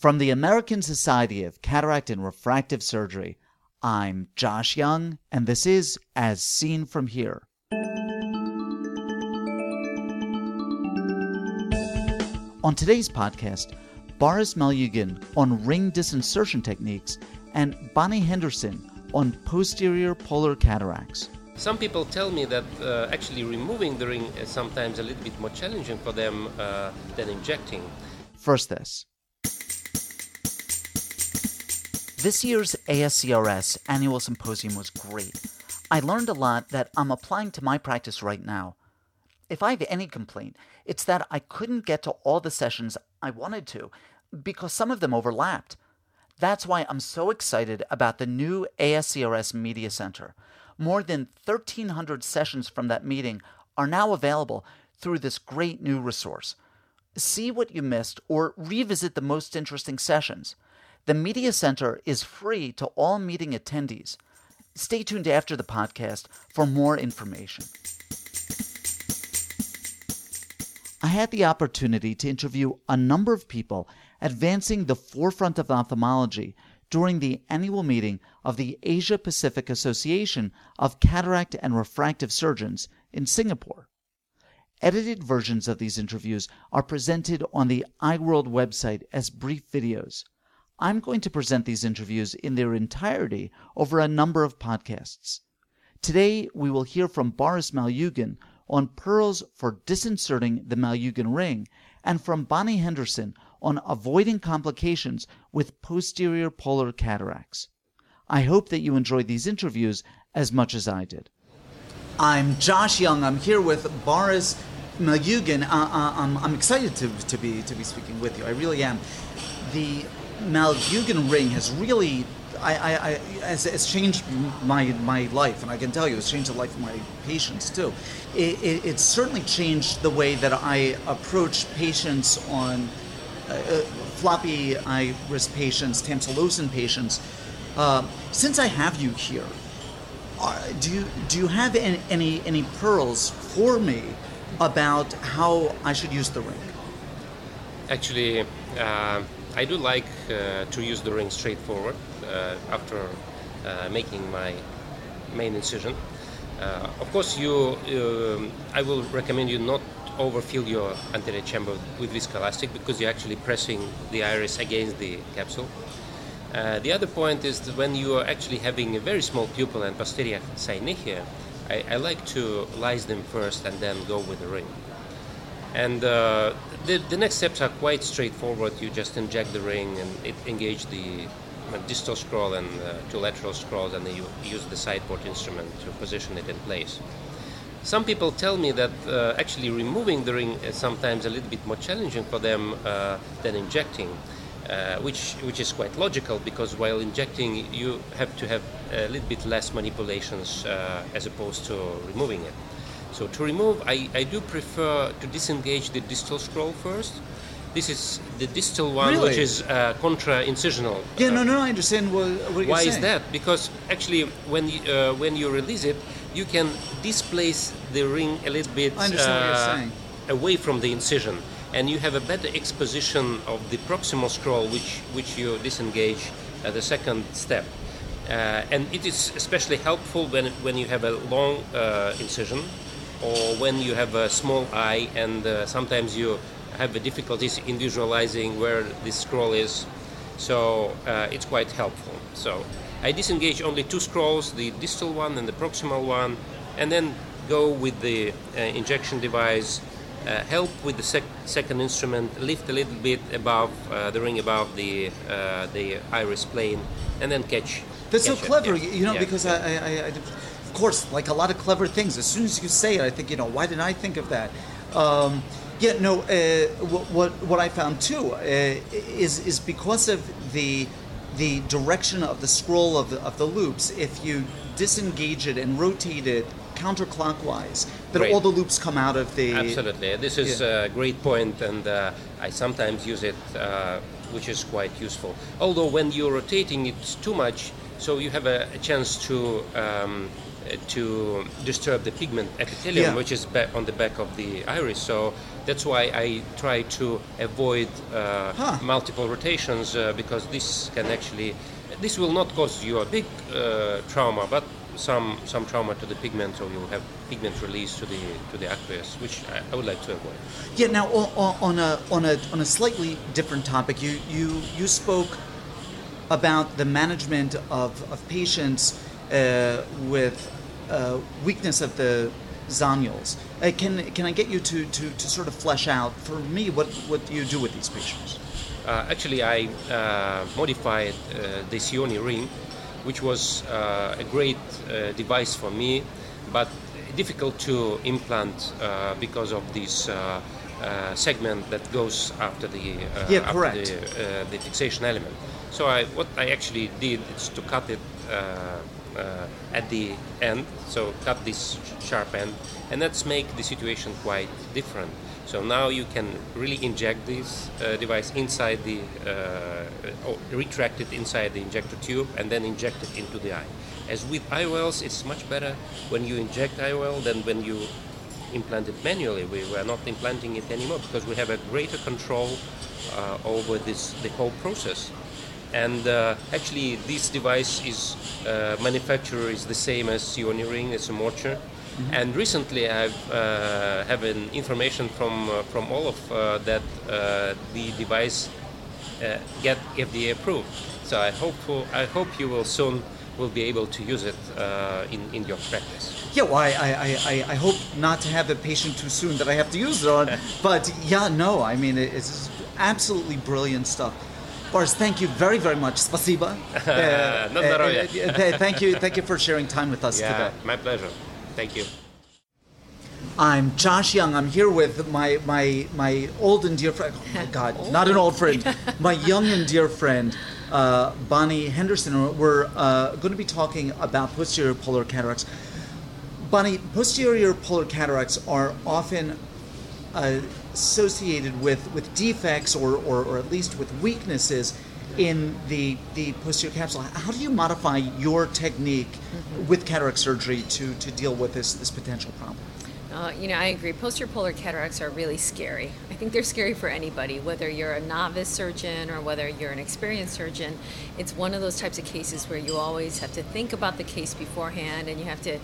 From the American Society of Cataract and Refractive Surgery, I'm Josh Young, and this is As Seen From Here. On today's podcast, Boris Malyugin on ring disinsertion techniques and Bonnie Henderson on posterior polar cataracts. Some people tell me that uh, actually removing the ring is sometimes a little bit more challenging for them uh, than injecting. First, this. This year's ASCRS annual symposium was great. I learned a lot that I'm applying to my practice right now. If I have any complaint, it's that I couldn't get to all the sessions I wanted to because some of them overlapped. That's why I'm so excited about the new ASCRS Media Center. More than 1,300 sessions from that meeting are now available through this great new resource. See what you missed or revisit the most interesting sessions. The Media Center is free to all meeting attendees. Stay tuned after the podcast for more information. I had the opportunity to interview a number of people advancing the forefront of ophthalmology during the annual meeting of the Asia Pacific Association of Cataract and Refractive Surgeons in Singapore. Edited versions of these interviews are presented on the EyeWorld website as brief videos. I'm going to present these interviews in their entirety over a number of podcasts. Today, we will hear from Boris Malyugin on pearls for disinserting the Malyugin ring and from Bonnie Henderson on avoiding complications with posterior polar cataracts. I hope that you enjoyed these interviews as much as I did. I'm Josh Young. I'm here with Boris Malyugin. Uh, uh, I'm, I'm excited to, to, be, to be speaking with you. I really am. The Malyugin ring has really I, I, I has, changed my my life, and I can tell you, it's changed the life of my patients too. It, it, it's certainly changed the way that I approach patients on uh, uh floppy iris patients, tamsulosin patients. Uh, since I have you here, uh, do you do you have any, any any pearls for me about how I should use the ring? Actually uh, I do like uh, to use the ring straightforward uh, after uh, making my main incision. Of course, you, um, I will recommend you not overfill your anterior chamber with viscoelastic because you're actually pressing the iris against the capsule. Uh, the other point is that when you are actually having a very small pupil and posterior synechiae, I, I like to lyse them first and then go with the ring. And uh, the, the next steps are quite straightforward. You just inject the ring and it engage the distal scroll and uh, two lateral scrolls, and then you use the side port instrument to position it in place. Some people tell me that uh, actually removing the ring is sometimes a little bit more challenging for them uh, than injecting. Uh, which which is quite logical because while injecting you have to have a little bit less manipulations uh, as opposed to removing it. So to remove, I, I do prefer to disengage the distal scroll first. This is the distal one, really? which is uh, contra-incisional. Yeah, uh, no, no, I understand what, what Why is that? Because actually, when you, uh, when you release it, you can displace the ring a little bit uh, away from the incision, and you have a better exposition of the proximal scroll, which which you disengage at the second step. Uh, and it is especially helpful when when you have a long uh, incision or when you have a small eye and uh, sometimes you have difficulties in visualizing where this scroll is. So uh, it's quite helpful. So I disengage only two scrolls, the distal one and the proximal one, and then go with the uh, injection device, uh, help with the sec- second instrument, lift a little bit above uh, the ring above the uh, the iris plane, and then catch. That's catch so clever, yeah. you know, yeah. because I, I, I of course, like a lot of clever things. As soon as you say it, I think, you know, why didn't I think of that? Um, yeah, no. Uh, what what I found too uh, is is because of the the direction of the scroll of the, of the loops. If you disengage it and rotate it counterclockwise, then Great. all the loops come out of the. Absolutely, this is Yeah. a great point, and uh, I sometimes use it, uh, which is quite useful. Although when you're rotating it too much, so you have a, a chance to um, to disturb the pigment epithelium, Yeah. which is on the back of the iris. So that's why I try to avoid uh, Huh. multiple rotations uh, because this can actually, this will not cause you a big uh, trauma, but some some trauma to the pigment, so you'll have pigment release to the to the aqueous, which I, I would like to avoid. Yeah. Now, o- o- on a on a on a slightly different topic, you you you spoke about the management of of patients uh, with uh, weakness of the zonules. Uh, can can I get you to, to, to sort of flesh out for me what what you do with these patients? Uh, actually, I uh, modified uh, the Cionni ring, which was uh, a great uh, device for me, but difficult to implant uh, because of this uh, uh, segment that goes after the uh, Yeah, after correct. the, uh, the fixation element. So I, what I actually did is to cut it at the end, so cut this sharp end, and that's make the situation quite different. So now you can really inject this uh, device inside the, uh, or retract it inside the injector tube and then inject it into the eye. As with IOLs, it's much better when you inject IOL than when you implant it manually. We were not implanting it anymore because we have a greater control uh, over this the whole process. And uh, actually, this device is uh, manufacturer is the same as Cionni Ring. It's a Morcher. And recently, I've uh, have an information from uh, from all of uh, that uh, the device uh, get FDA approved. So I hope for, I hope you will soon will be able to use it uh, in in your practice. Yeah, well, I, I, I, I- hope not to have a patient too soon that I have to use it on. but yeah, no, I mean, it- it's absolutely brilliant stuff. Boris, thank you very, very much. Spasiba. Uh, No здоровья. uh, uh, thank you, thank you for sharing time with us Yeah, today. my pleasure. Thank you. I'm Josh Young. I'm here with my my my old and dear friend. Oh my God, not an old friend. My young and dear friend, uh, Bonnie Henderson. We're uh, going to be talking about posterior polar cataracts. Bonnie, posterior polar cataracts are often uh, associated with, with defects or, or, or at least with weaknesses in the, the posterior capsule. How do you modify your technique with cataract surgery to, to deal with this, this potential problem? Uh, you know, I agree. Posterior polar cataracts are really scary. I think they're scary for anybody, whether you're a novice surgeon or whether you're an experienced surgeon. It's one of those types of cases where you always have to think about the case beforehand and you have to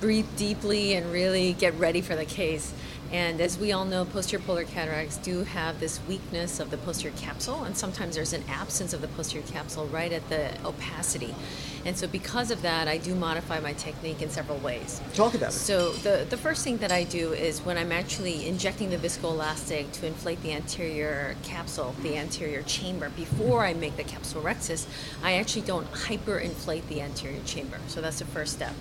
breathe deeply and really get ready for the case. And as we all know, posterior polar cataracts do have this weakness of the posterior capsule, and sometimes there's an absence of the posterior capsule right at the opacity. And so, because of that, I do modify my technique in several ways. Talk about it. So the, the first thing that I do is when I'm actually injecting the viscoelastic to inflate the anterior capsule, the anterior chamber, before I make the capsulorhexis, I actually don't hyperinflate the anterior chamber. So that's the first step.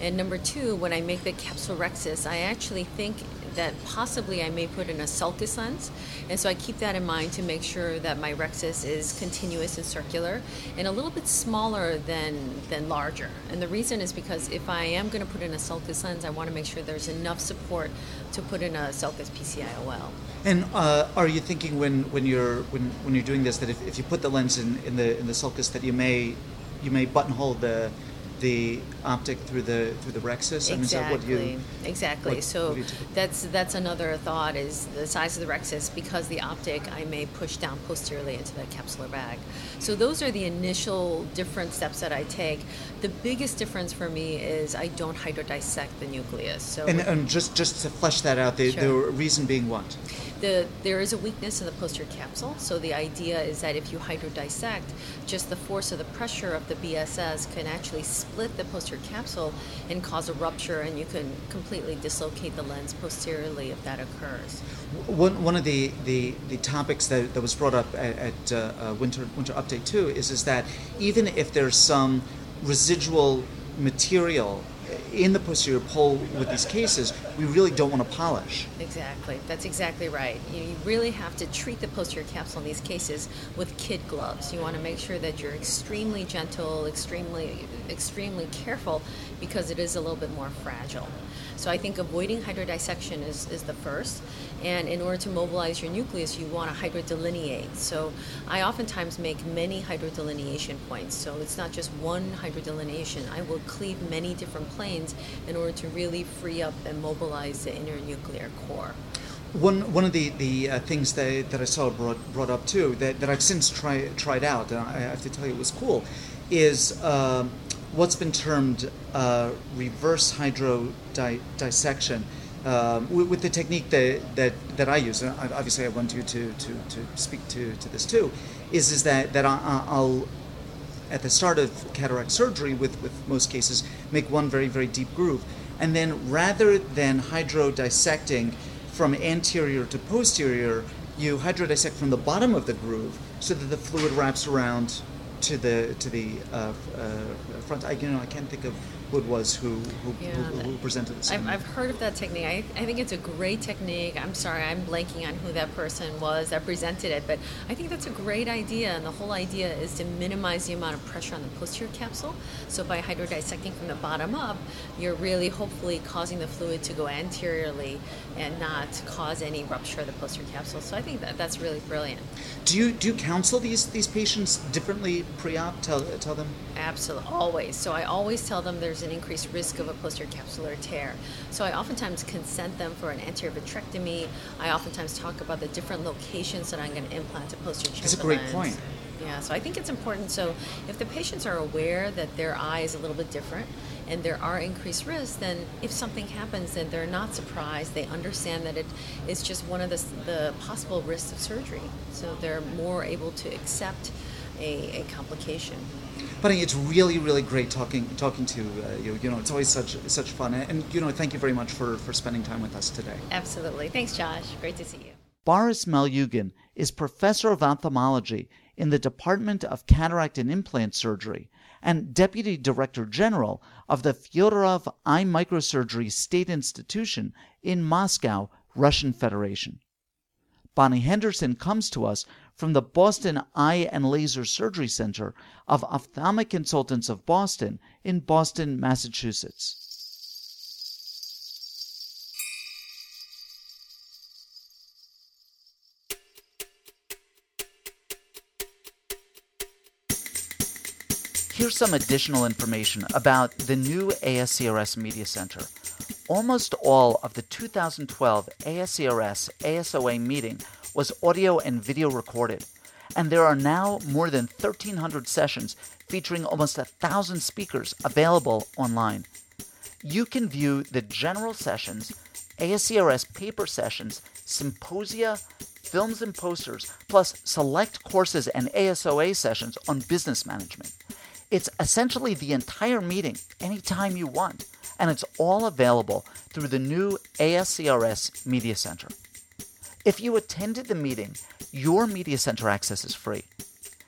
And number two, when I make the capsulorhexis, I actually think that possibly I may put in a sulcus lens. And so I keep that in mind to make sure that my rhexis is continuous and circular and a little bit smaller than, than larger. And the reason is because if I am going to put in a sulcus lens, I want to make sure there's enough support to put in a sulcus PCIOL. And uh, are you thinking when, when you're when, when you're doing this that if, if you put the lens in, in the in the sulcus that you may you may buttonhole the the optic through the through the rhexis? I mean, is that what Exactly. you- exactly. what- so what that's that's another thought is the size of the rhexis because the optic I may push down posteriorly into that capsular bag. So those are the initial different steps that I take. The biggest difference for me is I don't hydrodissect the nucleus. So And, and just just to flesh that out, the, the reason being what? The, there is a weakness in the posterior capsule. So the idea is that if you hydrodissect, just the force of the pressure of the BSS can actually split the posterior capsule and cause a rupture, and you can completely dislocate the lens posteriorly if that occurs. One, one of the, the, the topics that, that was brought up at, at uh, uh, Winter Winter Update Two is is that even if there's some residual material in the posterior pole with these cases, we really don't want to polish. Exactly. That's exactly right. You, really have to treat the posterior capsule in these cases with kid gloves. You want to make sure that you're extremely gentle, extremely, extremely careful because it is a little bit more fragile. So I think avoiding hydrodissection is, is the first. And in order to mobilize your nucleus, you want to hydrodelineate. So I oftentimes make many hydrodelineation points. So it's not just one hydrodelineation. I will cleave many different planes in order to really free up and mobilize the inner nuclear core. One, one of the, the uh, things that, that I saw brought, brought up too, that, that I've since try, tried out, and I have to tell you it was cool, is uh, what's been termed uh, reverse hydrodissection. Um, with, with, the technique that, that, that I use, and obviously I want you to, to, to speak to, to this too, is, is that, that I, I'll, at the start of cataract surgery, with, with most cases, make one very, very deep groove. And then rather than hydrodissecting from anterior to posterior, you hydrodissect from the bottom of the groove so that the fluid wraps around to the to the uh, uh, front. I you know I can't think of who it was who who, yeah, who, who presented this. I've, I've, heard of that technique. I, I think it's a great technique. I'm sorry, I'm blanking on who that person was that presented it, but I think that's a great idea. And the whole idea is to minimize the amount of pressure on the posterior capsule. So by hydrodissecting from the bottom up, you're really hopefully causing the fluid to go anteriorly and not cause any rupture of the posterior capsule. So I think that that's really brilliant. Do you do you counsel these these patients differently pre-op? Tell tell them. Absolutely, always. So I always tell them there's an increased risk of a posterior capsular tear. So I oftentimes consent them for an anterior vitrectomy. I oftentimes talk about the different locations that I'm going to implant a posterior That's a great lens. point. Yeah, so I think it's important. So if the patients are aware that their eye is a little bit different and there are increased risks, then if something happens, then they're not surprised. They understand that it is just one of the, the possible risks of surgery. So they're more able to accept a, a complication. But it's really, really great talking talking to uh, you. You know, it's always such such fun, and you know, thank you very much for for spending time with us today. Absolutely, thanks, Josh. Great to see you. Boris Malyugin is professor of ophthalmology in the Department of Cataract and Implant Surgery and Deputy Director General of the Fyodorov Eye Microsurgery State Institution in Moscow, Russian Federation. Bonnie Henderson comes to us from the Boston Eye and Laser Surgery Center of Ophthalmic Consultants of Boston in Boston, Massachusetts. Here's some additional information about the new ASCRS Media Center. Almost all of the 2012 ASCRS ASOA meeting was audio and video recorded, and there are now more than 1,300 sessions featuring almost a thousand speakers available online. You can view the general sessions, ASCRS paper sessions, symposia, films and posters, plus select courses and ASOA sessions on business management. It's essentially the entire meeting anytime you want, and it's all available through the new ASCRS Media Center. If you attended the meeting, your Media Center access is free.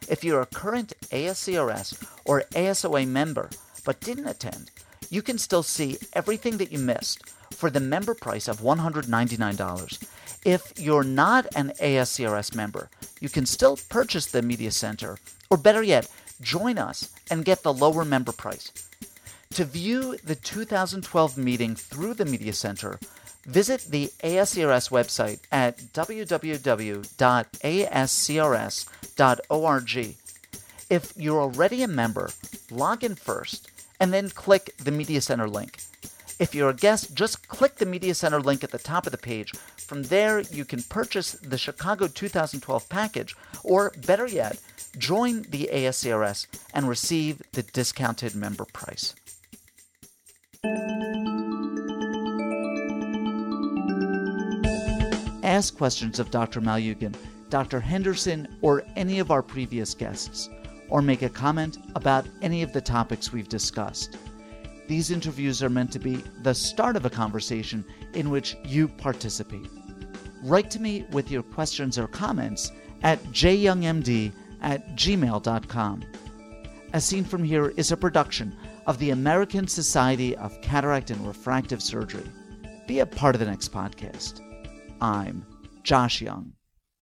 If you're a current ASCRS or ASOA member but didn't attend, you can still see everything that you missed for the member price of $199. If you're not an ASCRS member, you can still purchase the Media Center, or better yet, join us and get the lower member price. To view the 2012 meeting through the Media Center, visit the ASCRS website at www.ascrs.org. If you're already a member, log in first and then click the Media Center link. If you're a guest, just click the Media Center link at the top of the page. From there, you can purchase the Chicago 2012 package, or better yet, join the ASCRS and receive the discounted member price. Ask questions of Dr. Malyugin, Dr. Henderson, or any of our previous guests, or make a comment about any of the topics we've discussed. These interviews are meant to be the start of a conversation in which you participate. Write to me with your questions or comments at jyoungmd at gmail.com. As Seen From Here is a production of the American Society of Cataract and Refractive Surgery. Be a part of the next podcast. I'm Josh Young.